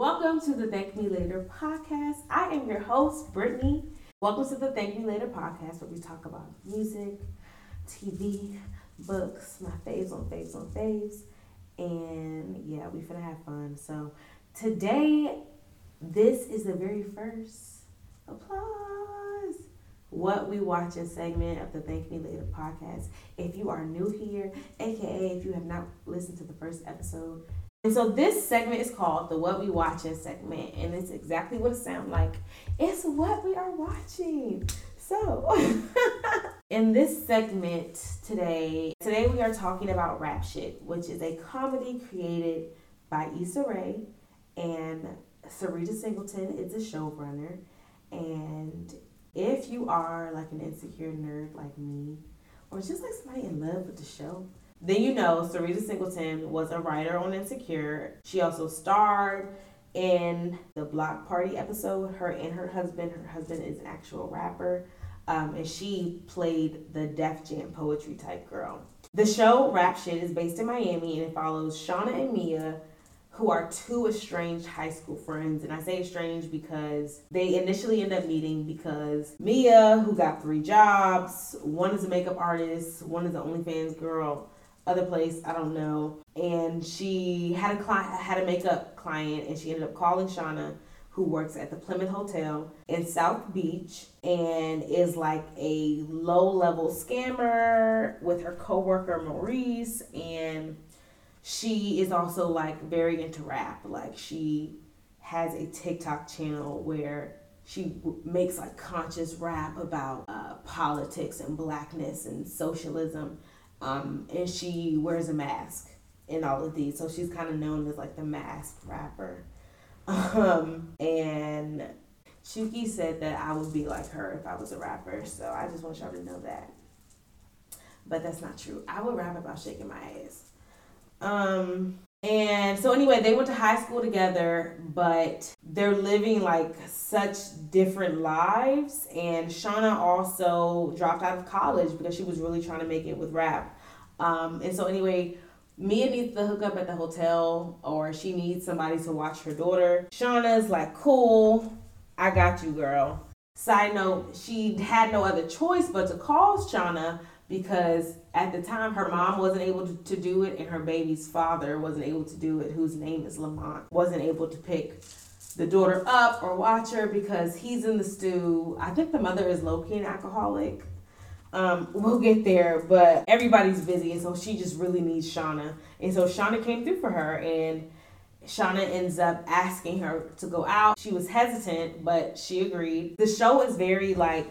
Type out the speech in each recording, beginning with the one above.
Welcome to the Thank Me Later podcast. I am your host, Brittany. Welcome to the Thank Me Later podcast where we talk about music, TV, books, my faves on faves on faves. And yeah, we finna have fun. So today, this is the very first applause. What we watch watching segment of the Thank Me Later podcast. If you are new here, aka if you have not listened to the first episode, and so this segment is called the What We Watching segment, and it's exactly what it sounds like. It's what we are watching. So, in this segment today, today we are talking about Rap Shit, which is a comedy created by Issa Rae and Syreeta Singleton is a showrunner. And if you are like an insecure nerd like me, or just like somebody in love with the show, then you know Syreeta Singleton was a writer on Insecure. She also starred in the Block Party episode. Her and her husband, her husband is an actual rapper, um, and she played the Def Jam poetry type girl. The show Rap Shit is based in Miami and it follows Shawna and Mia, who are two estranged high school friends. And I say estranged because they initially end up meeting because Mia, who got three jobs, one is a makeup artist, one is an OnlyFans girl other place, I don't know. And she had a had a makeup client, and she ended up calling Shawna, who works at the Plymouth Hotel in South Beach, and is like a low level scammer with her coworker Maurice, and she is also like very into rap. Like she has a TikTok channel where she makes like conscious rap about uh, politics and blackness and socialism um, and she wears a mask in all of these. So she's kind of known as like the masked rapper. Um, and Chuki said that I would be like her if I was a rapper. So I just want y'all to know that. But that's not true. I would rap about shaking my ass. Um, and so anyway, they went to high school together, but they're living like such different lives. And Shawna also dropped out of college because she was really trying to make it with rap. Um, and so anyway, Mia needs to hook up at the hotel or she needs somebody to watch her daughter. Shawna's like, cool, I got you, girl. Side note, she had no other choice but to call Shawna because at the time her mom wasn't able to, to do it and her baby's father wasn't able to do it, whose name is Lamont, wasn't able to pick the daughter up or watch her because he's in the stew. I think the mother is low key an alcoholic. Um, we'll get there, but everybody's busy, and so she just really needs Shawna. And so Shawna came through for her, and Shawna ends up asking her to go out. She was hesitant, but she agreed. The show is very like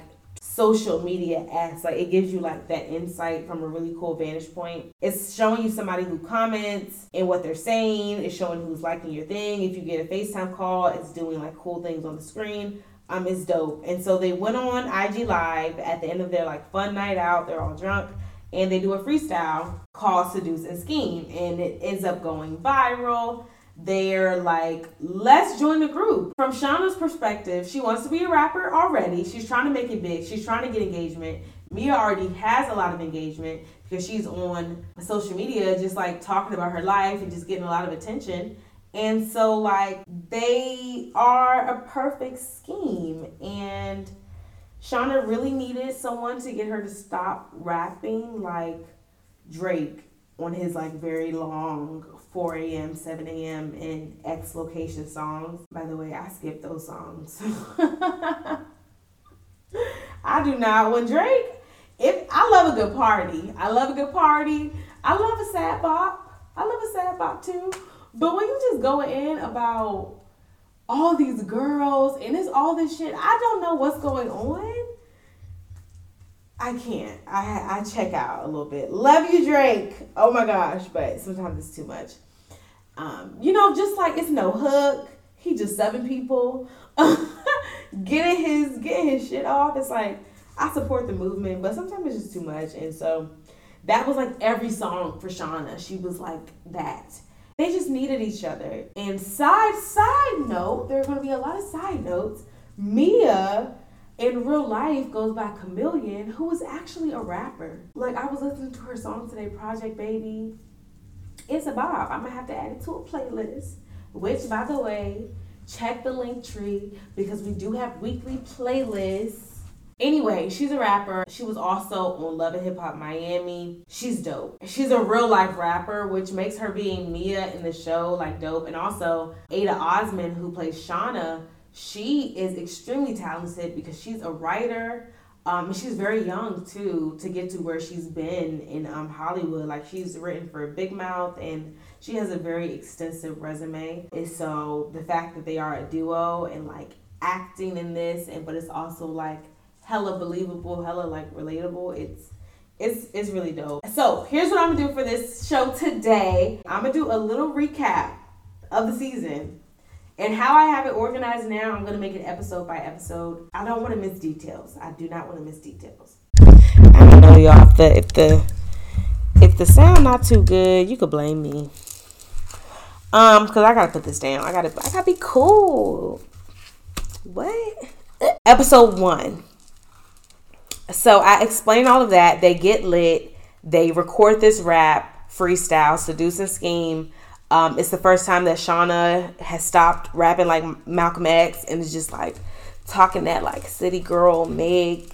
social media acts like it gives you like that insight from a really cool vantage point. It's showing you somebody who comments and what they're saying. It's showing who's liking your thing. If you get a facetime call it's doing like cool things on the screen. Um it's dope. And so they went on ig live at the end of their like fun night out. They're all drunk. And they do a freestyle called seduce and scheme. And it ends up going viral they're like, let's join the group. From Shawna's perspective, she wants to be a rapper already. She's trying to make it big. She's trying to get engagement. Mia already has a lot of engagement because she's on social media, just like talking about her life and just getting a lot of attention. And so, like, they are a perfect scheme. And Shawna really needed someone to get her to stop rapping like Drake on his like very long 4 a.m., 7 a.m. in X location songs. By the way, I skip those songs. I do not. When Drake, if I love a good party, I love a good party. I love a sad bop. I love a sad bop too. But when you just go in about all these girls and it's all this shit, I don't know what's going on. I can't. I I check out a little bit. Love you, Drake. Oh my gosh, but sometimes it's too much. Um, you know, just like it's no hook. He just seven people. getting his getting his shit off. It's like I support the movement, but sometimes it's just too much. And so that was like every song for Shawna. She was like that. They just needed each other. And side side note, there are gonna be a lot of side notes. Mia in real life goes by KaMillion, who is actually a rapper. Like I was listening to her song today, Project Baby. It's a bop. I'm gonna have to add it to a playlist which, by the way, check the link tree because we do have weekly playlists. Anyway, she's a rapper. She was also on Love and Hip Hop Miami. She's dope. She's a real life rapper, which makes her being Mia in the show like dope. And also Ada Osman, who plays Shawna, she is extremely talented because she's a writer. Um, she's very young too to get to where she's been in um, Hollywood. Like she's written for Big Mouth and she has a very extensive resume. And so the fact that they are a duo and like acting in this and but it's also like hella believable, hella like relatable. It's it's it's really dope. So here's what I'm gonna do for this show today. I'm gonna do a little recap of the season. And how I have it organized now, I'm gonna make it episode by episode. I don't want to miss details. I do not want to miss details. I don't know y'all if the if the if the sound not too good, you could blame me. Um, cause I gotta put this down. I gotta I gotta be cool. What? Episode one. So I explain all of that. They get lit. They record this rap freestyle, seduce and scheme. Um, it's the first time that Shawna has stopped rapping like Malcolm X and is just like talking that like city girl, Meg,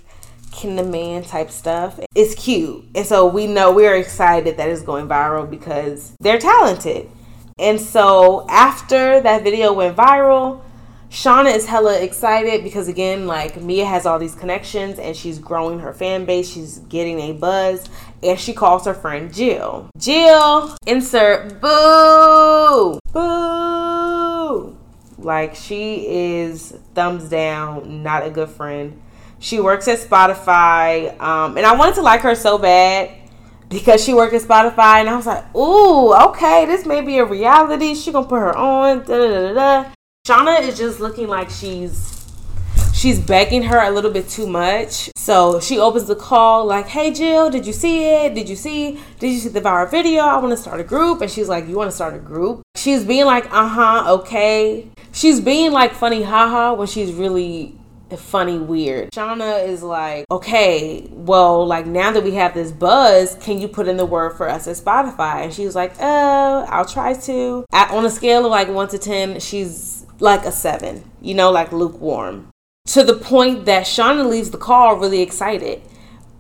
King of Man type stuff. It's cute. And so we know we're excited that it's going viral because they're talented. And so after that video went viral, Shawna is hella excited because again, like Mia has all these connections and she's growing her fan base. She's getting a buzz, and she calls her friend Jill. Jill, insert boo, boo. Like she is thumbs down, not a good friend. She works at Spotify, um, and I wanted to like her so bad because she worked at Spotify, and I was like, ooh, okay, this may be a reality. She gonna put her on. Da, da, da, da. Shawna is just looking like she's she's begging her a little bit too much. So she opens the call like, "Hey Jill, did you see it? Did you see? Did you see the viral video? I want to start a group." And she's like, "You want to start a group?" She's being like, "Uh huh, okay." She's being like funny, haha, when she's really funny weird. Shawna is like, okay, well, like now that we have this buzz, can you put in the word for us at Spotify? And she's like, oh, I'll try to. At, on a scale of like one to ten, she's like a seven, you know, like lukewarm. To the point that Shawna leaves the call really excited.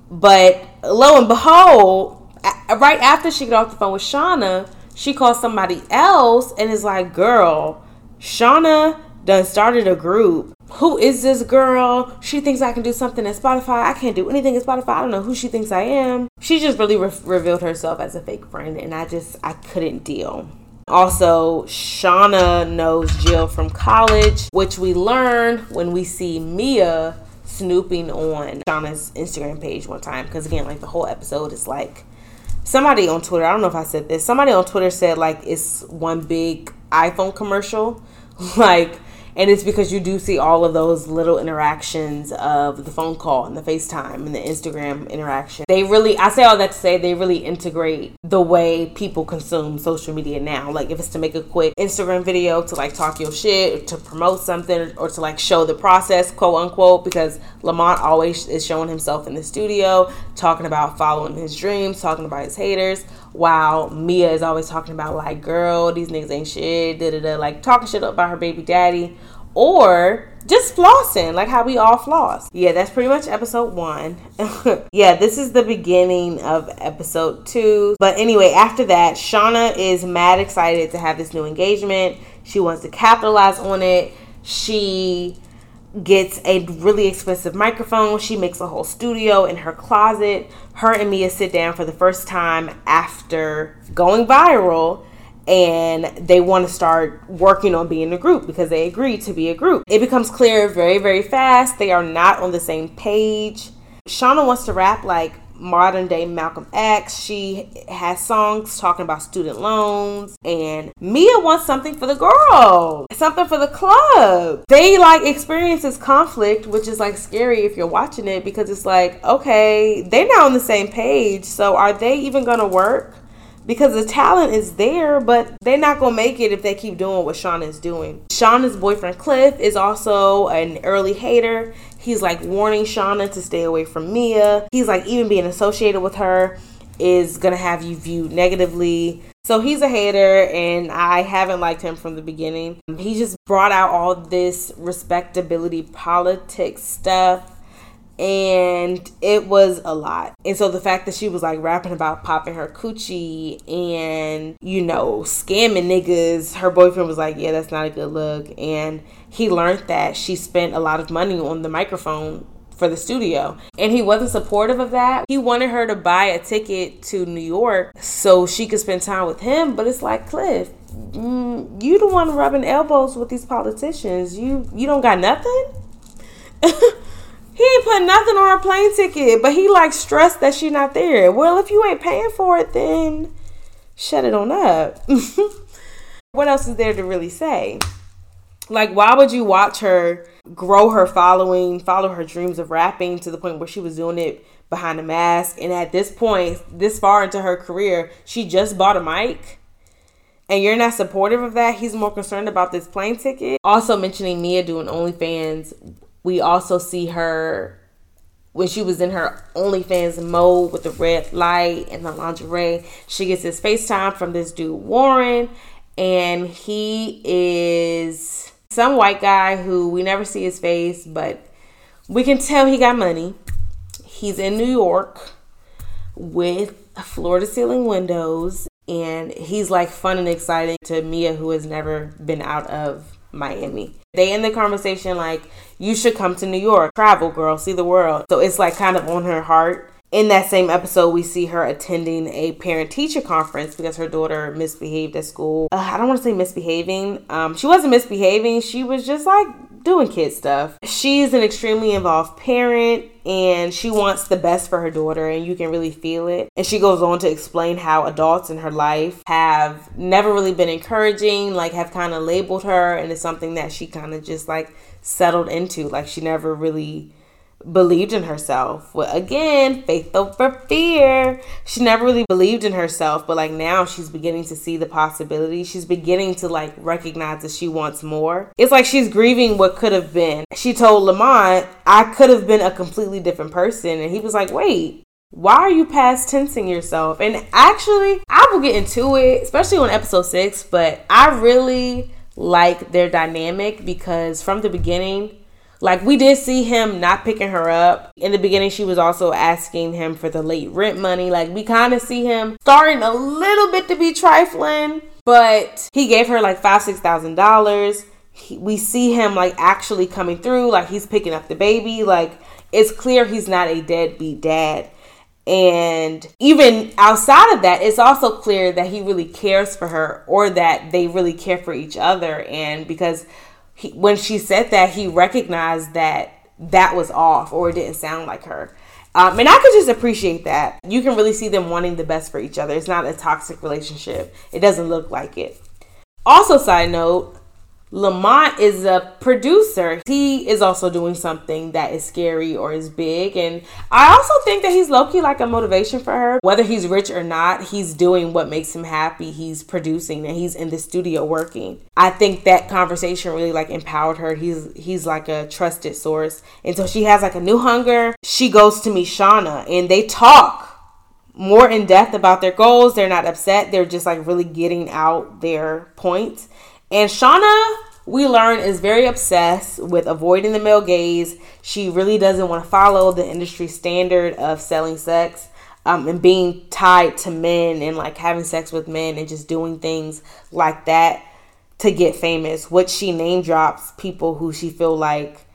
But lo and behold, right after she got off the phone with Shawna, she calls somebody else and is like, girl, Shawna done started a group. Who is this girl? She thinks I can do something at Spotify. I can't do anything at Spotify. I don't know who she thinks I am. She just really re- revealed herself as a fake friend, and I just, I couldn't deal. Also, Shawna knows Jill from college, which we learn when we see Mia snooping on Shawna's Instagram page one time. Because again, like the whole episode is like somebody on Twitter, I don't know if I said this, somebody on Twitter said like it's one big iPhone commercial. like and it's because you do see all of those little interactions of the phone call and the FaceTime and the Instagram interaction. They really, I say all that to say, they really integrate the way people consume social media now. Like if it's to make a quick Instagram video to like talk your shit, to promote something, or to like show the process, quote unquote, because Lamont always is showing himself in the studio, talking about following his dreams, talking about his haters while Mia is always talking about like, girl, these niggas ain't shit, da da da, like talking shit up about her baby daddy, or just flossing, like how we all floss. Yeah, that's pretty much episode one. yeah, this is the beginning of episode two. But anyway, after that, Shawna is mad excited to have this new engagement. She wants to capitalize on it. She gets a really expensive microphone. She makes a whole studio in her closet. Her and Mia sit down for the first time after going viral and they want to start working on being a group because they agreed to be a group. It becomes clear very, very fast. They are not on the same page. Shawna wants to rap like modern day Malcolm X. She has songs talking about student loans. And Mia wants something for the girl, something for the club. They like experience this conflict, which is like scary if you're watching it because it's like, okay, they're not on the same page. So are they even going to work? because the talent is there, but they're not gonna make it if they keep doing what Shawna is doing. Shawna's boyfriend Cliff is also an early hater. He's like warning Shawna to stay away from Mia. He's like even being associated with her is gonna have you viewed negatively. So he's a hater, and I haven't liked him from the beginning. He just brought out all this respectability politics stuff and it was a lot. And so the fact that she was like rapping about popping her coochie and you know scamming niggas, her boyfriend was like, "Yeah, that's not a good look." And he learned that she spent a lot of money on the microphone for the studio. And he wasn't supportive of that. He wanted her to buy a ticket to New York so she could spend time with him, but it's like, Cliff, mm, you the one rubbing elbows with these politicians. You you don't got nothing? he ain't put nothing on her plane ticket, but he like stressed that she not there. Well, if you ain't paying for it, then shut it on up. what else is there to really say? Like, why would you watch her grow her following, follow her dreams of rapping to the point where she was doing it behind a mask? And at this point, this far into her career, she just bought a mic. And you're not supportive of that. He's more concerned about this plane ticket. Also mentioning Mia doing OnlyFans. We also see her when she was in her OnlyFans mode with the red light and the lingerie. She gets this FaceTime from this dude Warren, and he is some white guy who we never see his face, but we can tell he got money. He's in New York with floor to ceiling windows, and he's like fun and exciting to Mia, who has never been out of Miami. They end the conversation like, You should come to New York, travel, girl, see the world. So it's like kind of on her heart in that same episode, we see her attending a parent teacher conference because her daughter misbehaved at school. Uh, I don't want to say misbehaving. Um, she wasn't misbehaving. She was just like doing kid stuff. She's an extremely involved parent and she wants the best for her daughter, and you can really feel it. And she goes on to explain how adults in her life have never really been encouraging, like, have kind of labeled her, and it's something that she kind of just like settled into. Like, she never really believed in herself. Well, again, faith over fear. She never really believed in herself, but like now she's beginning to see the possibility. She's beginning to like recognize that she wants more. It's like she's grieving what could have been. She told Lamont, I could have been a completely different person. And he was like, wait, why are you past tensing yourself? And actually, I will get into it, especially on episode six, but I really like their dynamic because from the beginning, like we did see him not picking her up. In the beginning, she was also asking him for the late rent money. Like we kind of see him starting a little bit to be trifling, but he gave her like five, six thousand dollars. We see him like actually coming through, like he's picking up the baby. Like it's clear he's not a deadbeat dad. And even outside of that, it's also clear that he really cares for her or that they really care for each other. And because he, when she said that, he recognized that that was off or it didn't sound like her. Um, and I could just appreciate that. You can really see them wanting the best for each other. It's not a toxic relationship. It doesn't look like it. Also, side note, Lamont is a producer. He is also doing something that is scary or is big. And I also think that he's low key like a motivation for her. Whether he's rich or not, he's doing what makes him happy. He's producing and he's in the studio working. I think that conversation really like empowered her. He's he's like a trusted source. And so she has like a new hunger. She goes to meet Shawna and they talk more in depth about their goals. They're not upset. They're just like really getting out their points. And Shawna, we learn, is very obsessed with avoiding the male gaze. She really doesn't want to follow the industry standard of selling sex um, and being tied to men and like having sex with men and just doing things like that to get famous. What she name drops people who she feel like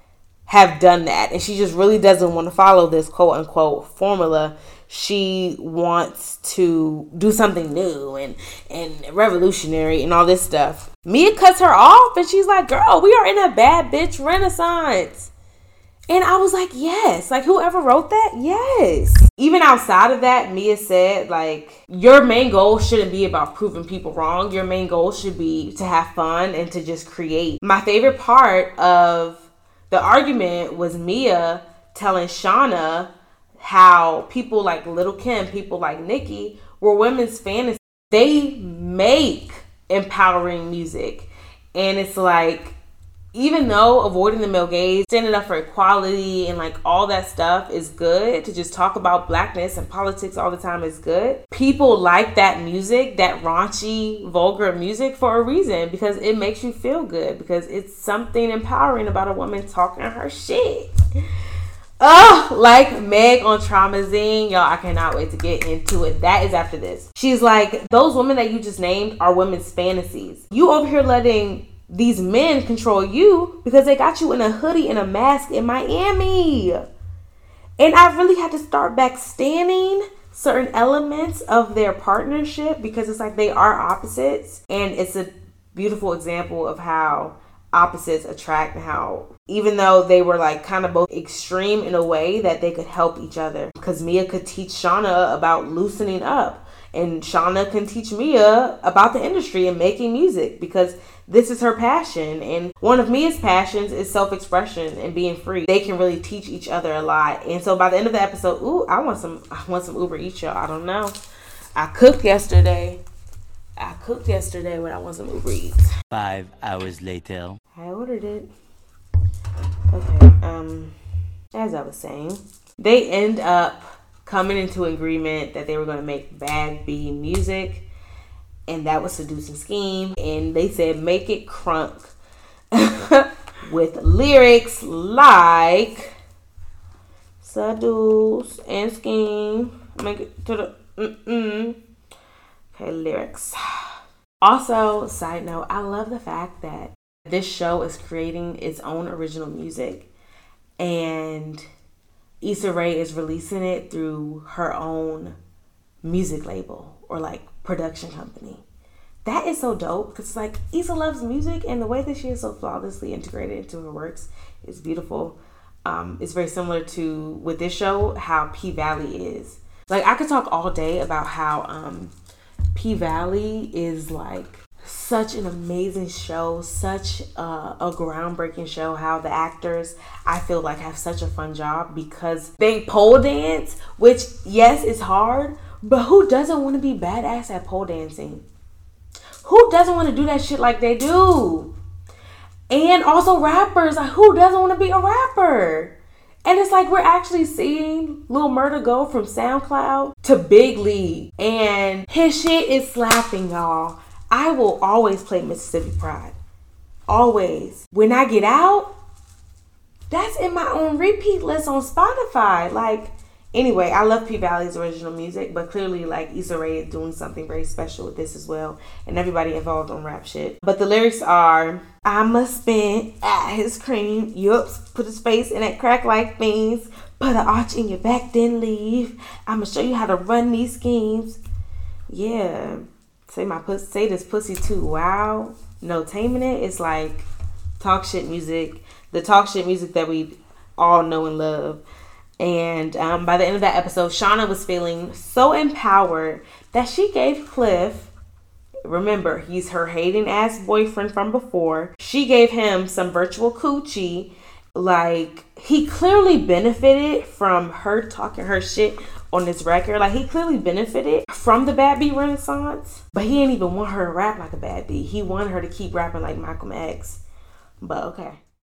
have done that. And she just really doesn't want to follow this quote unquote formula she wants to do something new and and revolutionary and all this stuff. Mia cuts her off and she's like, "Girl, we are in a bad bitch renaissance." And I was like, "Yes." Like whoever wrote that? Yes. Even outside of that, Mia said like your main goal shouldn't be about proving people wrong. Your main goal should be to have fun and to just create. My favorite part of the argument was Mia telling Shawna how people like Little Kim, people like Nicki were women's fantasy. They make empowering music. And it's like even though avoiding the male gaze, standing up for equality and like all that stuff is good, to just talk about blackness and politics all the time is good, people like that music, that raunchy, vulgar music for a reason because it makes you feel good, because it's something empowering about a woman talking her shit. Oh, like Meg on Traumazine. Y'all, I cannot wait to get into it. That is after this. She's like, those women that you just named are women's fantasies. You over here letting these men control you because they got you in a hoodie and a mask in Miami. And I really had to start back standing certain elements of their partnership because it's like they are opposites. And it's a beautiful example of how opposites attract and how even though they were like kind of both extreme in a way that they could help each other because Mia could teach Shawna about loosening up and Shawna can teach Mia about the industry and making music because this is her passion. And one of Mia's passions is self expression and being free. They can really teach each other a lot. And so by the end of the episode, ooh, I want some I want some Uber Eats, y'all. I don't know. I cooked yesterday. I cooked yesterday when I want some Uber Eats. Five hours later. I ordered it. Okay, um, as I was saying, they end up coming into agreement that they were going to make Bad B music and that was Seduce and Scheme. And they said make it crunk with lyrics like Seduce and Scheme. Make it to the mm-mm. Okay, lyrics. Also, side note, I love the fact that this show is creating its own original music and Issa Rae is releasing it through her own music label or like production company. That is so dope because like Issa loves music and the way that she is so flawlessly integrated into her works is beautiful. Um, it's very similar to with this show how P Valley is. Like I could talk all day about how um, P Valley is like such an amazing show, such a, a, groundbreaking show. How the actors, I feel like, have such a fun job because they pole dance, which, yes, is hard, but who doesn't want to be badass at pole dancing? Who doesn't want to do that shit like they do? And also rappers, like who doesn't want to be a rapper? And it's like we're actually seeing Lil Murda go from SoundCloud to Big League. And his shit is slapping, y'all. I will always play Mississippi Pride. Always. When I get out, that's in my own repeat list on Spotify. Like, Anyway, I love P Valley's original music, but clearly, like Issa Rae is doing something very special with this as well, and everybody involved on rap shit. But the lyrics are I'ma spin at his cream, yups, put his face in that crack like things, put an arch in your back, then leave. I'ma show you how to run these schemes. Yeah, say my pussy, say this pussy too. Wow, no taming it. It's like talk shit music, the talk shit music that we all know and love. And um, by the end of that episode, Shawna was feeling so empowered that she gave Cliff, remember, he's her hating ass boyfriend from before, she gave him some virtual coochie. Like, he clearly benefited from her talking her shit on this record. Like, he clearly benefited from the Bad B renaissance, but he didn't even want her to rap like a Bad B. He wanted her to keep rapping like Malcolm X. But okay.